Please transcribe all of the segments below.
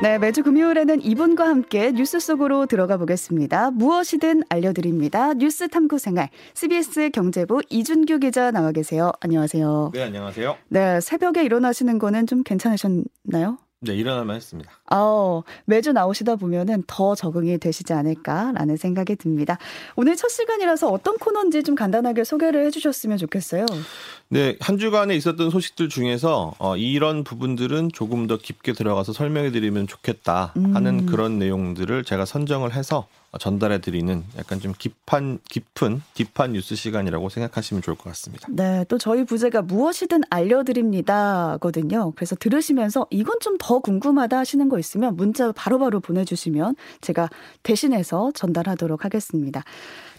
네, 매주 금요일에는 이분과 함께 뉴스 속으로 들어가 보겠습니다. 무엇이든 알려드립니다. 뉴스 탐구 생활. CBS 경제부 이준규 기자 나와 계세요. 안녕하세요. 네, 안녕하세요. 네, 새벽에 일어나시는 거는 좀 괜찮으셨나요? 네, 일어나만 했습니다. 어, 매주 나오시다 보면은 더 적응이 되시지 않을까라는 생각이 듭니다. 오늘 첫 시간이라서 어떤 코너인지 좀 간단하게 소개를 해주셨으면 좋겠어요. 네, 한 주간에 있었던 소식들 중에서 어, 이런 부분들은 조금 더 깊게 들어가서 설명해 드리면 좋겠다 하는 음. 그런 내용들을 제가 선정을 해서 전달해 드리는 약간 좀 깊한 깊은 딥한 뉴스 시간이라고 생각하시면 좋을 것 같습니다. 네, 또 저희 부제가 무엇이든 알려드립니다거든요. 그래서 들으시면서 이건 좀 더 궁금하다 하시는 거 있으면 문자 바로바로 바로 보내주시면 제가 대신해서 전달하도록 하겠습니다.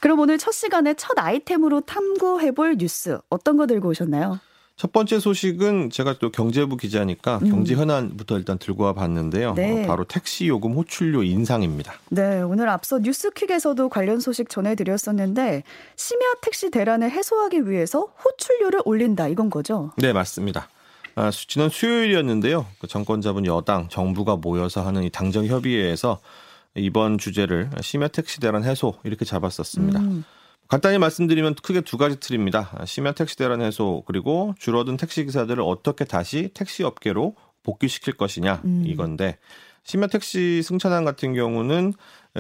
그럼 오늘 첫 시간에 첫 아이템으로 탐구해볼 뉴스 어떤 거 들고 오셨나요? 첫 번째 소식은 제가 또 경제부 기자니까 음. 경제 현안부터 일단 들고 와 봤는데요. 네. 어, 바로 택시 요금 호출료 인상입니다. 네, 오늘 앞서 뉴스킥에서도 관련 소식 전해드렸었는데 심야 택시 대란을 해소하기 위해서 호출료를 올린다 이건 거죠? 네, 맞습니다. 아, 지난 수요일이었는데요. 그 정권 잡은 여당, 정부가 모여서 하는 이 당정 협의회에서 이번 주제를 심야 택시 대란 해소 이렇게 잡았었습니다. 음. 간단히 말씀드리면 크게 두 가지 틀입니다. 심야 택시 대란 해소 그리고 줄어든 택시 기사들을 어떻게 다시 택시 업계로 복귀시킬 것이냐 음. 이건데 심야 택시 승차단 같은 경우는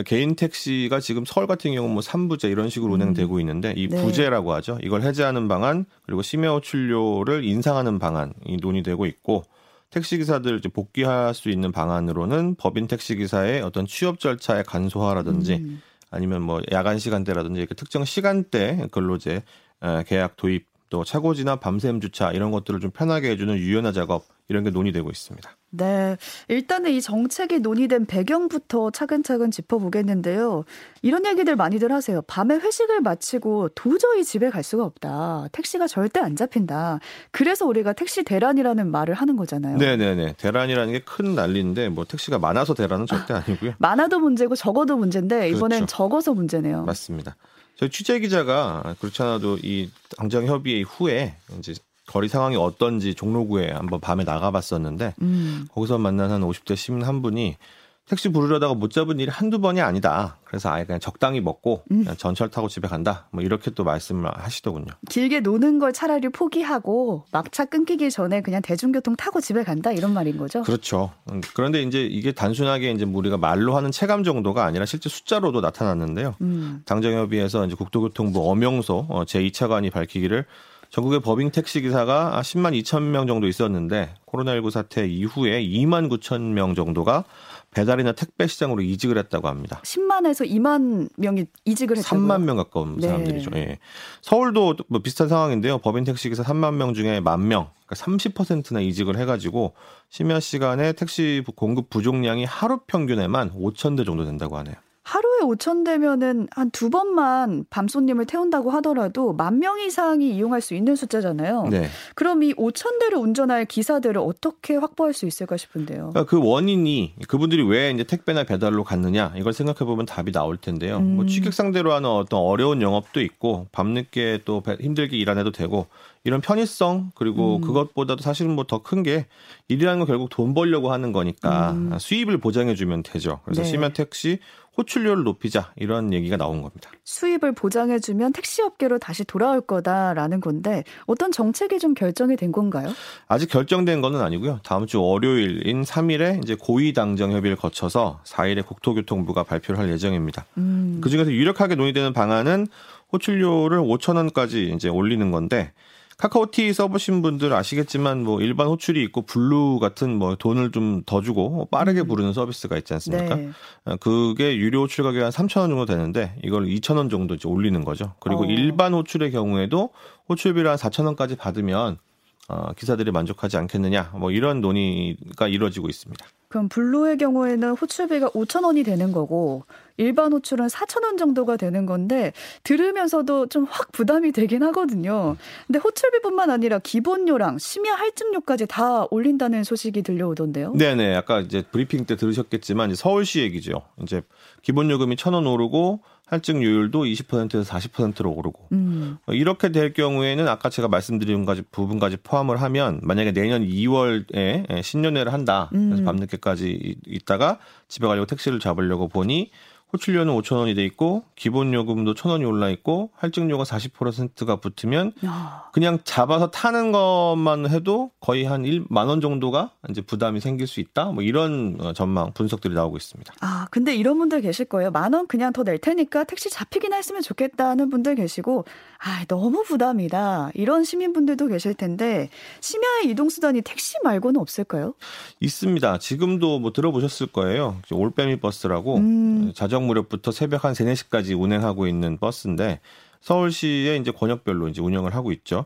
개인 택시가 지금 서울 같은 경우 뭐 3부제 이런 식으로 음. 운행되고 있는데 이 네. 부제라고 하죠. 이걸 해제하는 방안 그리고 심야 호출료를 인상하는 방안이 논의되고 있고 택시 기사들 이제 복귀할 수 있는 방안으로는 법인 택시 기사의 어떤 취업 절차의 간소화라든지 음. 아니면 뭐 야간 시간대라든지 이렇게 특정 시간대 근로제 계약 도입 또 차고지나 밤샘 주차 이런 것들을 좀 편하게 해주는 유연화 작업 이런 게 논의되고 있습니다. 네. 일단은 이 정책이 논의된 배경부터 차근차근 짚어보겠는데요. 이런 얘기들 많이들 하세요. 밤에 회식을 마치고 도저히 집에 갈 수가 없다. 택시가 절대 안 잡힌다. 그래서 우리가 택시 대란이라는 말을 하는 거잖아요. 네네네. 대란이라는 게 큰 난리인데 뭐 택시가 많아서 대란은 절대 아니고요. 많아도 문제고 적어도 문제인데 이번엔 그렇죠. 적어서 문제네요. 맞습니다. 저희 취재 기자가 그렇지 않아도 이 당정 협의 후에 이제 거리 상황이 어떤지 종로구에 한번 밤에 나가봤었는데 음. 거기서 만난 한 50대 시민 한 분이 택시 부르려다가 못 잡은 일이 한두 번이 아니다. 그래서 아예 그냥 적당히 먹고 음. 그냥 전철 타고 집에 간다. 뭐 이렇게 또 말씀을 하시더군요. 길게 노는 걸 차라리 포기하고 막차 끊기기 전에 그냥 대중교통 타고 집에 간다 이런 말인 거죠. 그렇죠. 음, 그런데 이제 이게 단순하게 이제 우리가 말로 하는 체감 정도가 아니라 실제 숫자로도 나타났는데요. 음. 당정협의에서 이제 국토교통부 엄영소 어, 제2차관이 밝히기를 전국의 법인 택시 기사가 10만 2천 명 정도 있었는데 코로나19 사태 이후에 2만 9천 명 정도가 배달이나 택배 시장으로 이직을 했다고 합니다. 10만에서 2만 명이 이직을 했다고 3만 명 가까운 네. 사람들이죠. 예. 서울도 뭐 비슷한 상황인데요. 법인 택시 기사 3만 명 중에 만 명, 그러니까 30%나 이직을 해가지고 심야 시간에 택시 공급 부족량이 하루 평균에만 5천 대 정도 된다고 하네요. 하루에 5천 대면은 한 두 번만 밤 손님을 태운다고 하더라도 만 명 이상이 이용할 수 있는 숫자잖아요. 네. 그럼 이 5천 대를 운전할 기사들을 어떻게 확보할 수 있을까 싶은데요. 그러니까 그 원인이 그분들이 왜 이제 택배나 배달로 갔느냐 이걸 생각해 보면 답이 나올 텐데요. 뭐 음. 뭐 취객 상대로 하는 어떤 어려운 영업도 있고 밤늦게 또 힘들게 일 안 해도 되고 이런 편의성 그리고 음. 그것보다도 사실은 뭐 더 큰 게 일이라는 건 결국 돈 벌려고 하는 거니까 음. 수입을 보장해 주면 되죠. 그래서 네. 심야 택시 호출료를 높이자 이런 얘기가 나온 겁니다. 수입을 보장해 주면 택시 업계로 다시 돌아올 거다라는 건데 어떤 정책이 좀 결정이 된 건가요? 아직 결정된 거는 아니고요. 다음 주 월요일인 3일에 이제 고위 당정 협의를 거쳐서 4일에 국토교통부가 발표를 할 예정입니다. 음. 그 중에서 유력하게 논의되는 방안은 호출료를 5천 원까지 이제 올리는 건데 카카오티 써보신 분들 아시겠지만 뭐 일반 호출이 있고 블루 같은 뭐 돈을 좀 더 주고 빠르게 음. 부르는 서비스가 있지 않습니까? 네. 어, 그게 유료 호출 가격이 한 3천 원 정도 되는데 이걸 2천 원 정도 이제 올리는 거죠. 그리고 어. 일반 호출의 경우에도 호출비를 한 4천 원까지 받으면 어, 기사들이 만족하지 않겠느냐 뭐 이런 논의가 이루어지고 있습니다. 그럼 블루의 경우에는 호출비가 5천 원이 되는 거고 일반 호출은 4천 원 정도가 되는 건데 들으면서도 좀 확 부담이 되긴 하거든요. 근데 호출비뿐만 아니라 기본료랑 심야 할증료까지 다 올린다는 소식이 들려오던데요. 네네. 아까 이제 브리핑 때 들으셨겠지만 서울시 얘기죠. 이제 기본 요금이 천 원 오르고 할증률도 20%에서 40%로 오르고 음. 이렇게 될 경우에는 아까 제가 말씀드린 가지 부분까지 포함을 하면 만약에 내년 2월에 신년회를 한다. 그래서 음. 밤늦게까지 있다가 집에 가려고 택시를 잡으려고 보니 호출료는 5천 원이 돼 있고 기본 요금도 천 원이 올라 있고 할증료가 40%가 붙으면 그냥 잡아서 타는 것만 해도 거의 한 1만 원 정도가 이제 부담이 생길 수 있다. 뭐 이런 어, 전망 분석들이 나오고 있습니다. 아, 근데 이런 분들 계실 거예요. 만 원 그냥 더 낼 테니까 택시 잡히기나 했으면 좋겠다는 분들 계시고 아, 너무 부담이다. 이런 시민분들도 계실 텐데 심야의 이동 수단이 택시 말고는 없을까요? 있습니다. 지금도 뭐 들어보셨을 거예요. 올빼미 버스라고 음. 자전 저녁 무렵부터 새벽 한 3, 4시까지 운행하고 있는 버스인데 서울시에 이제 권역별로 이제 운영을 하고 있죠.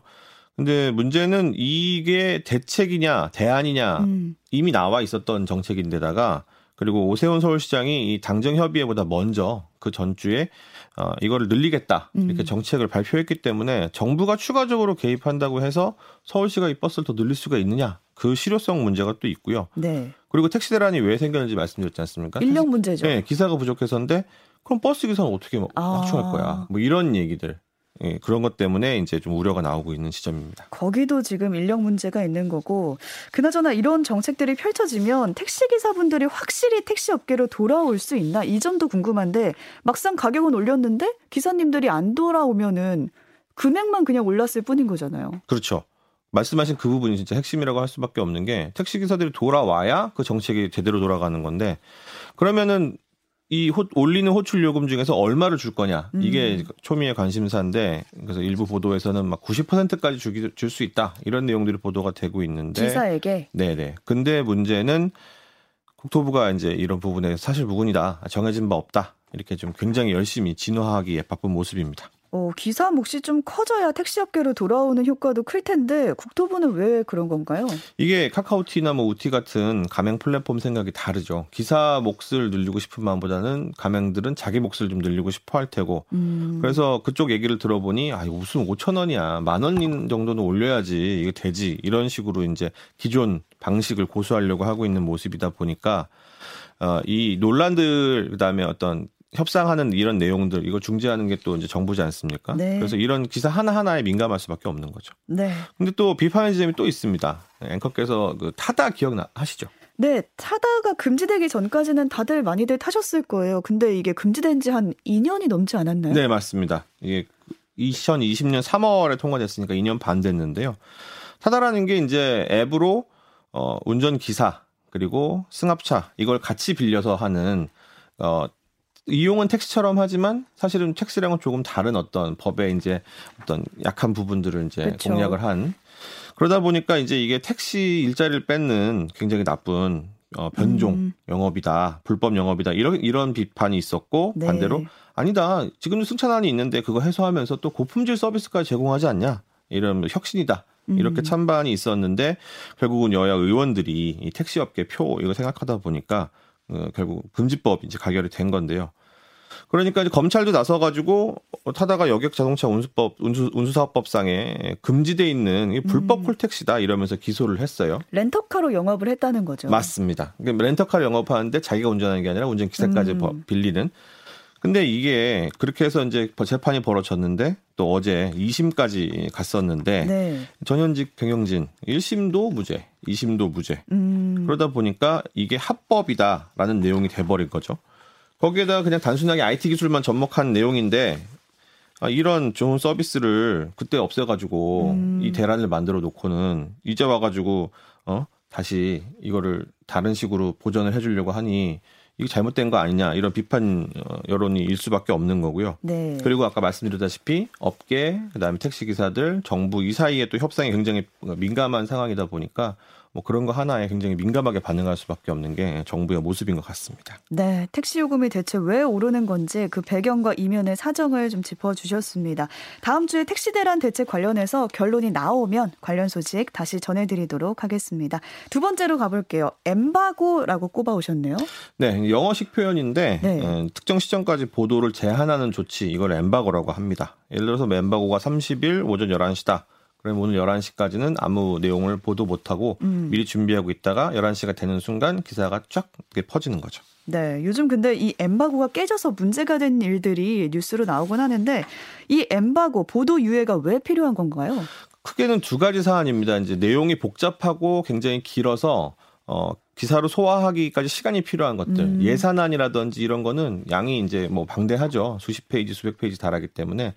근데 문제는 이게 대책이냐 대안이냐 음. 이미 나와 있었던 정책인데다가 그리고 오세훈 서울시장이 이 당정 협의회보다 먼저 그 전주에 어 이거를 늘리겠다 이렇게 음. 정책을 발표했기 때문에 정부가 추가적으로 개입한다고 해서 서울시가 이 버스를 더 늘릴 수가 있느냐 그 실효성 문제가 또 있고요. 네. 그리고 택시 대란이 왜 생겼는지 말씀드렸지 않습니까? 인력 문제죠. 네, 기사가 부족해서인데 그럼 버스 기사는 어떻게 맞춰갈 아. 거야? 뭐 이런 얘기들. 예, 그런 것 때문에 이제 좀 우려가 나오고 있는 시점입니다. 거기도 지금 인력 문제가 있는 거고, 그나저나 이런 정책들이 펼쳐지면 택시 기사분들이 확실히 택시 업계로 돌아올 수 있나 이 점도 궁금한데 막상 가격은 올렸는데 기사님들이 안 돌아오면은 금액만 그냥 올랐을 뿐인 거잖아요. 그렇죠. 말씀하신 그 부분이 진짜 핵심이라고 할 수밖에 없는 게 택시 기사들이 돌아와야 그 정책이 제대로 돌아가는 건데 그러면은 이 호, 올리는 호출 요금 중에서 얼마를 줄 거냐. 이게 음. 초미의 관심사인데 그래서 일부 보도에서는 막 90%까지 주기 줄 수 있다. 이런 내용들이 보도가 되고 있는데. 기사에게? 네네. 근데 문제는 국토부가 이제 이런 부분에 사실 무근이다. 정해진 바 없다. 이렇게 좀 굉장히 열심히 진화하기에 바쁜 모습입니다. 어, 기사 몫이 좀 커져야 택시업계로 돌아오는 효과도 클 텐데 국토부는 왜 그런 건가요? 이게 카카오티나 뭐 우티 같은 가맹 플랫폼 생각이 다르죠. 기사 몫을 늘리고 싶은 마음보다는 가맹들은 자기 몫을 좀 늘리고 싶어 할 테고. 음. 그래서 그쪽 얘기를 들어보니 아, 무슨 5천 원이야. 만 원 정도는 올려야지 이게 되지. 이런 식으로 이제 기존 방식을 고수하려고 하고 있는 모습이다 보니까 어, 이 논란들 그다음에 어떤 협상하는 이런 내용들 이거 중재하는 게 또 이제 정부지 않습니까? 네. 그래서 이런 기사 하나 하나에 민감할 수밖에 없는 거죠. 네. 근데 또 비판의 지점이 또 있습니다. 앵커께서 그 타다 기억하시죠? 네, 타다가 금지되기 전까지는 다들 많이들 타셨을 거예요. 근데 이게 금지된 지 한 2년이 넘지 않았나요? 네, 맞습니다. 이게 2020년 3월에 통과됐으니까 2년 반 됐는데요. 타다라는 게 이제 앱으로 어 운전 기사 그리고 승합차 이걸 같이 빌려서 하는 어 이용은 택시처럼 하지만 사실은 택시랑은 조금 다른 어떤 법의 이제 어떤 약한 부분들을 이제 그쵸. 공략을 한 그러다 보니까 이제 이게 택시 일자리를 뺏는 굉장히 나쁜 어, 변종 음. 영업이다, 불법 영업이다 이런 이런 비판이 있었고 네. 반대로 아니다 지금도 승차난이 있는데 그거 해소하면서 또 고품질 서비스까지 제공하지 않냐 이런 혁신이다 이렇게 음. 찬반이 있었는데 결국은 여야 의원들이 이 택시업계 표 이거 생각하다 보니까 어, 결국 금지법 이제 가결이 된 건데요. 그러니까 이제 검찰도 나서 가지고 타다가 여객 자동차 운수법 운수 운수사업법상에 금지돼 있는 불법 음. 콜택시다 이러면서 기소를 했어요. 렌터카로 영업을 했다는 거죠. 맞습니다. 그러니까 렌터카를 영업하는데 자기가 운전하는 게 아니라 운전 기사까지 음. 빌리는. 근데 이게 그렇게 해서 이제 재판이 벌어졌는데 또 어제 2심까지 갔었는데 네. 전현직 경영진 1심도 무죄, 2심도 무죄. 음. 그러다 보니까 이게 합법이다라는 내용이 돼버린 거죠. 거기에다 그냥 단순하게 IT 기술만 접목한 내용인데 아, 이런 좋은 서비스를 그때 없애가지고 음. 이 대란을 만들어 놓고는 이제 와가지고 어 다시 이거를 다른 식으로 보전을 해주려고 하니 이게 잘못된 거 아니냐 이런 비판 어, 여론이 일 수밖에 없는 거고요. 네. 그리고 아까 말씀드렸다시피 업계 그다음에 택시 기사들 정부 이 사이에 또 협상이 굉장히 민감한 상황이다 보니까 뭐 그런 거 하나에 굉장히 민감하게 반응할 수밖에 없는 게 정부의 모습인 것 같습니다. 네, 택시 요금이 대체 왜 오르는 건지 그 배경과 이면의 사정을 좀 짚어주셨습니다. 다음 주에 택시 대란 대책 관련해서 결론이 나오면 관련 소식 다시 전해드리도록 하겠습니다. 두 번째로 가볼게요. 엠바고라고 꼽아오셨네요. 네, 영어식 표현인데 네. 음, 특정 시점까지 보도를 제한하는 조치 이걸 엠바고라고 합니다. 예를 들어서 엠바고가 30일 오전 11시다. 그럼 오늘 11시까지는 아무 내용을 보도 못하고 음. 미리 준비하고 있다가 11시가 되는 순간 기사가 쫙 퍼지는 거죠. 네, 요즘 근데 이 엠바고가 깨져서 문제가 된 일들이 뉴스로 나오곤 하는데 이 엠바고 보도 유예가 왜 필요한 건가요? 크게는 두 가지 사안입니다. 이제 내용이 복잡하고 굉장히 길어서 어 기사로 소화하기까지 시간이 필요한 것들 음. 예산안이라든지 이런 거는 양이 이제 뭐 방대하죠 수십 페이지 수백 페이지 달하기 때문에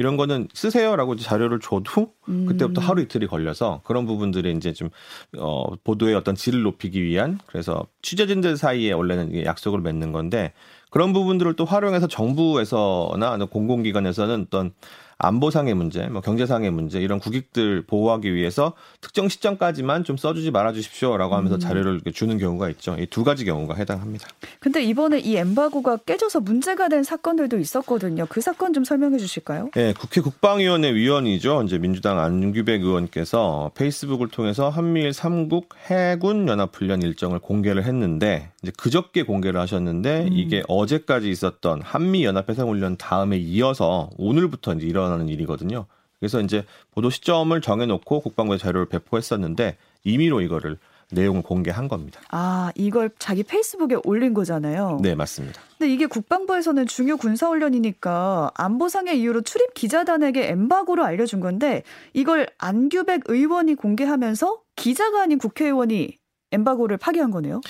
이런 거는 쓰세요라고 자료를 줘도 음. 그때부터 하루 이틀이 걸려서 그런 부분들이 이제 좀 어, 보도의 어떤 질을 높이기 위한 그래서 취재진들 사이에 원래는 약속을 맺는 건데 그런 부분들을 또 활용해서 정부에서나 공공기관에서는 어떤 안보상의 문제, 뭐 경제상의 문제 이런 국익들 보호하기 위해서 특정 시점까지만 좀 써주지 말아주십시오라고 하면서 음. 자료를 주는 경우가 있죠. 이 두 가지 경우가 해당합니다. 근데 이번에 이 엠바고가 깨져서 문제가 된 사건들도 있었거든요. 그 사건 좀 설명해 주실까요? 네, 국회 국방위원회 위원이죠. 이제 민주당 안규백 의원께서 페이스북을 통해서 한미일 3국 해군 연합훈련 일정을 공개를 했는데 이제 그저께 공개를 하셨는데 음. 이게 어제까지 있었던 한미 연합 해상훈련 다음에 이어서 오늘부터 이제 이런 일어나는 일이거든요. 그래서 이제 보도 시점을 정해놓고 국방부에 자료를 배포했었는데 임의로 이거를 내용을 공개한 겁니다. 아, 이걸 자기 페이스북에 올린 거잖아요. 네, 맞습니다. 근데 이게 국방부에서는 중요 군사훈련이니까 안보상의 이유로 출입 기자단에게 엠바고로 알려준 건데 이걸 안규백 의원이 공개하면서 기자가 아닌 국회의원이 엠바고를 파기한 거네요.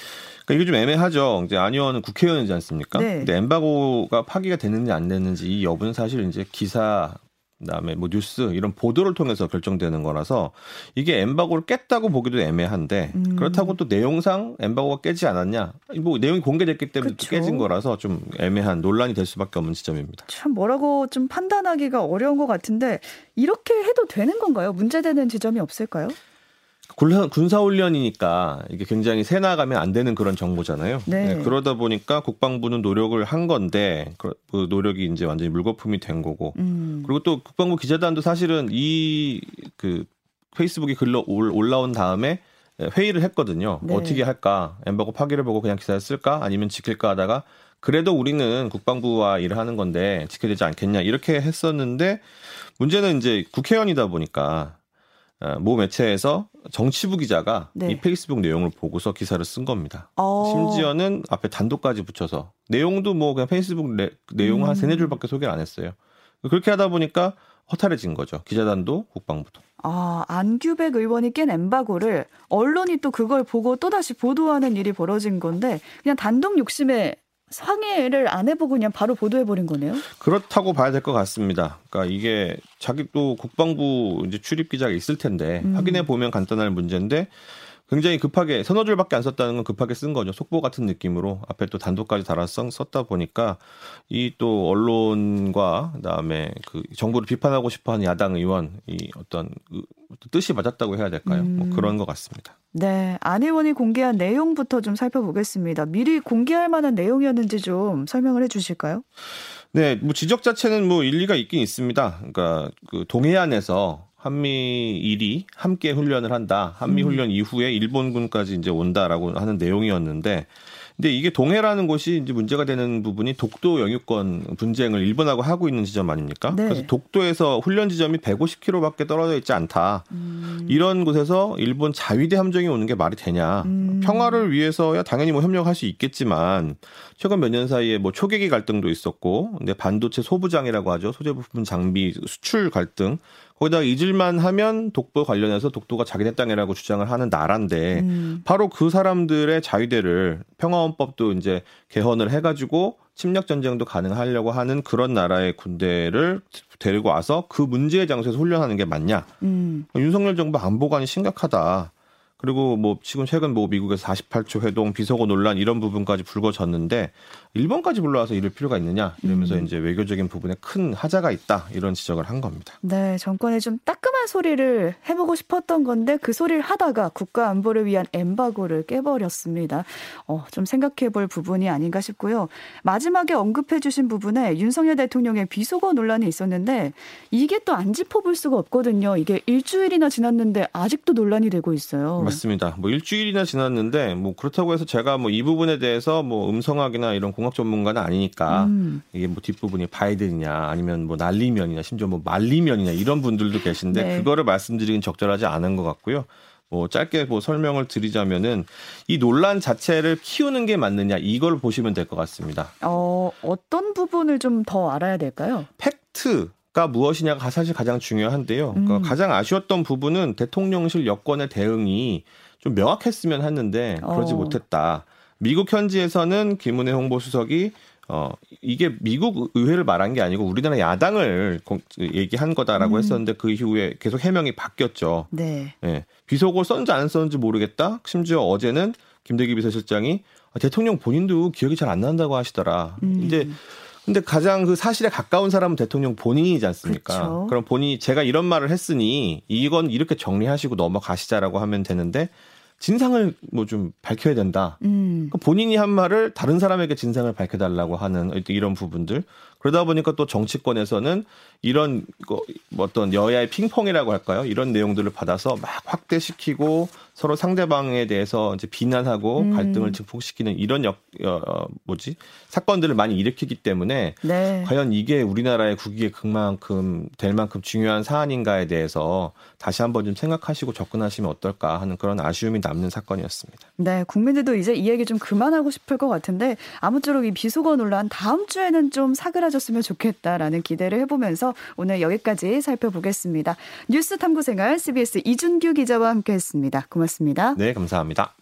그러니까 이게 좀 애매하죠. 이제 안 의원은 국회의원이지 않습니까? 네. 근데 엠바고가 파기가 됐는지 안 됐는지 이 여부는 사실 이제 기사 그다음에 뭐 뉴스 이런 보도를 통해서 결정되는 거라서 이게 엠바고를 깼다고 보기도 애매한데 음. 그렇다고 또 내용상 엠바고가 깨지 않았냐 뭐 내용이 공개됐기 때문에 또 깨진 거라서 좀 애매한 논란이 될 수밖에 없는 지점입니다. 참 뭐라고 좀 판단하기가 어려운 것 같은데 이렇게 해도 되는 건가요? 문제되는 지점이 없을까요? 군사훈련이니까 이게 굉장히 새 나가면 안 되는 그런 정보잖아요. 네. 네, 그러다 보니까 국방부는 노력을 한 건데 그, 그 노력이 이제 완전히 물거품이 된 거고. 음. 그리고 또 국방부 기자단도 사실은 이 그 페이스북에 글로 올라온 다음에 회의를 했거든요. 네. 어떻게 할까? 엠바고 파기를 보고 그냥 기사를 쓸까? 아니면 지킬까 하다가 그래도 우리는 국방부와 일을 하는 건데 지켜야 되지 않겠냐 이렇게 했었는데 문제는 이제 국회의원이다 보니까 어, 모 매체에서 정치부 기자가 네. 이 페이스북 내용을 보고서 기사를 쓴 겁니다. 어. 심지어는 앞에 단독까지 붙여서 내용도 뭐 그냥 페이스북 내, 내용 음. 한 세네 줄밖에 소개를 안 했어요. 그렇게 하다 보니까 허탈해진 거죠. 기자단도 국방부도. 아, 안규백 의원이 깬 엠바고를 언론이 또 그걸 보고 또다시 보도하는 일이 벌어진 건데 그냥 단독 욕심에 상의를 안 해보고 그냥 바로 보도해버린 거네요. 그렇다고 봐야 될 것 같습니다. 그러니까 이게 자기 또 국방부 이제 출입 기자가 있을 텐데 음. 확인해 보면 간단할 문제인데 굉장히 급하게 서너 줄밖에 안 썼다는 건 급하게 쓴 거죠. 속보 같은 느낌으로 앞에 또 단독까지 달아서 썼다 보니까 이 또 언론과 그다음에 그 정부를 비판하고 싶어하는 야당 의원 이 어떤 뜻이 맞았다고 해야 될까요? 뭐 음. 뭐 그런 것 같습니다. 네, 안 의원이 공개한 내용부터 좀 살펴보겠습니다. 미리 공개할 만한 내용이었는지 좀 설명을 해주실까요? 네, 뭐 지적 자체는 뭐 일리가 있긴 있습니다. 그러니까 그 동해안에서 한미 일이 함께 훈련을 한다. 한미 음. 훈련 이후에 일본군까지 이제 온다라고 하는 내용이었는데 근데 이게 동해라는 곳이 이제 문제가 되는 부분이 독도 영유권 분쟁을 일본하고 하고 있는 지점 아닙니까? 네. 그래서 독도에서 훈련 지점이 150km밖에 떨어져 있지 않다. 음. 이런 곳에서 일본 자위대 함정이 오는 게 말이 되냐? 음. 평화를 위해서야 당연히 뭐 협력할 수 있겠지만 최근 몇 년 사이에 뭐 초계기 갈등도 있었고, 근데 반도체 소부장이라고 하죠. 소재 부품 장비 수출 갈등 거기다가 잊을만 하면 독도 관련해서 독도가 자기네 땅이라고 주장을 하는 나라인데 음. 바로 그 사람들의 자위대를 평화헌법도 이제 개헌을 해가지고 침략 전쟁도 가능하려고 하는 그런 나라의 군대를 데리고 와서 그 문제의 장소에서 훈련하는 게 맞냐? 음. 윤석열 정부 안보관이 심각하다. 그리고 뭐 지금 최근 뭐 미국에서 48초 회동 비서고 논란 이런 부분까지 불거졌는데 일본까지 불러와서 이럴 필요가 있느냐 이러면서 음. 이제 외교적인 부분에 큰 하자가 있다 이런 지적을 한 겁니다. 네, 정권에 좀 따끔한 소리를 해보고 싶었던 건데 그 소리를 하다가 국가 안보를 위한 엠바고를 깨버렸습니다. 어, 좀 생각해볼 부분이 아닌가 싶고요. 마지막에 언급해주신 부분에 윤석열 대통령의 비속어 논란이 있었는데 이게 또 안 짚어볼 수가 없거든요. 이게 일주일이나 지났는데 아직도 논란이 되고 있어요. 맞습니다. 뭐 일주일이나 지났는데 뭐 그렇다고 해서 제가 뭐 이 부분에 대해서 뭐 음성학이나 이런 공학 전문가는 아니니까 음. 이게 뭐 뒷부분이 바이든이냐 아니면 뭐 날리면이냐 심지어 뭐 말리면이냐 이런 분들도 계신데 네. 그거를 말씀드리긴 적절하지 않은 것 같고요. 뭐 짧게 뭐 설명을 드리자면은 이 논란 자체를 키우는 게 맞느냐 이걸 보시면 될 것 같습니다. 어, 어떤 부분을 좀 더 알아야 될까요? 팩트 가 무엇이냐가 사실 가장 중요한데요. 그러니까 음. 가장 아쉬웠던 부분은 대통령실 여권의 대응이 좀 명확했으면 했는데 그러지 어. 못했다. 미국 현지에서는 김은혜 홍보수석이 어 이게 미국 의회를 말한 게 아니고 우리나라 야당을 공- 얘기한 거다라고 음. 했었는데 그 이후에 계속 해명이 바뀌었죠. 네. 예. 비속어 썼는지 안 썼는지 모르겠다. 심지어 어제는 김대기 비서실장이 아, 대통령 본인도 기억이 잘 안 난다고 하시더라. 음. 이제 근데 가장 그 사실에 가까운 사람은 대통령 본인이지 않습니까? 그쵸. 그럼 본인이 제가 이런 말을 했으니 이건 이렇게 정리하시고 넘어가시자라고 하면 되는데 진상을 뭐 좀 밝혀야 된다. 음. 본인이 한 말을 다른 사람에게 진상을 밝혀달라고 하는 이런 부분들 그러다 보니까 또 정치권에서는 이런 거, 뭐 어떤 여야의 핑퐁이라고 할까요? 이런 내용들을 받아서 막 확대시키고 서로 상대방에 대해서 이제 비난하고 음. 갈등을 증폭시키는 이런 역 어, 어, 뭐지 사건들을 많이 일으키기 때문에 네. 과연 이게 우리나라의 국익에 그만큼 될 만큼 중요한 사안인가에 대해서 다시 한번 좀 생각하시고 접근하시면 어떨까 하는 그런 아쉬움이 남는 사건이었습니다. 네, 국민들도 이제 이 얘기 좀 그만하고 싶을 것 같은데 아무쪼록 이 비속어 논란 다음 주에는 좀 사그라졌으면 좋겠다라는 기대를 해보면서 오늘 여기까지 살펴보겠습니다. 뉴스 탐구 생활 CBS 이준규 기자와 함께했습니다. 고맙습니다. 네, 감사합니다.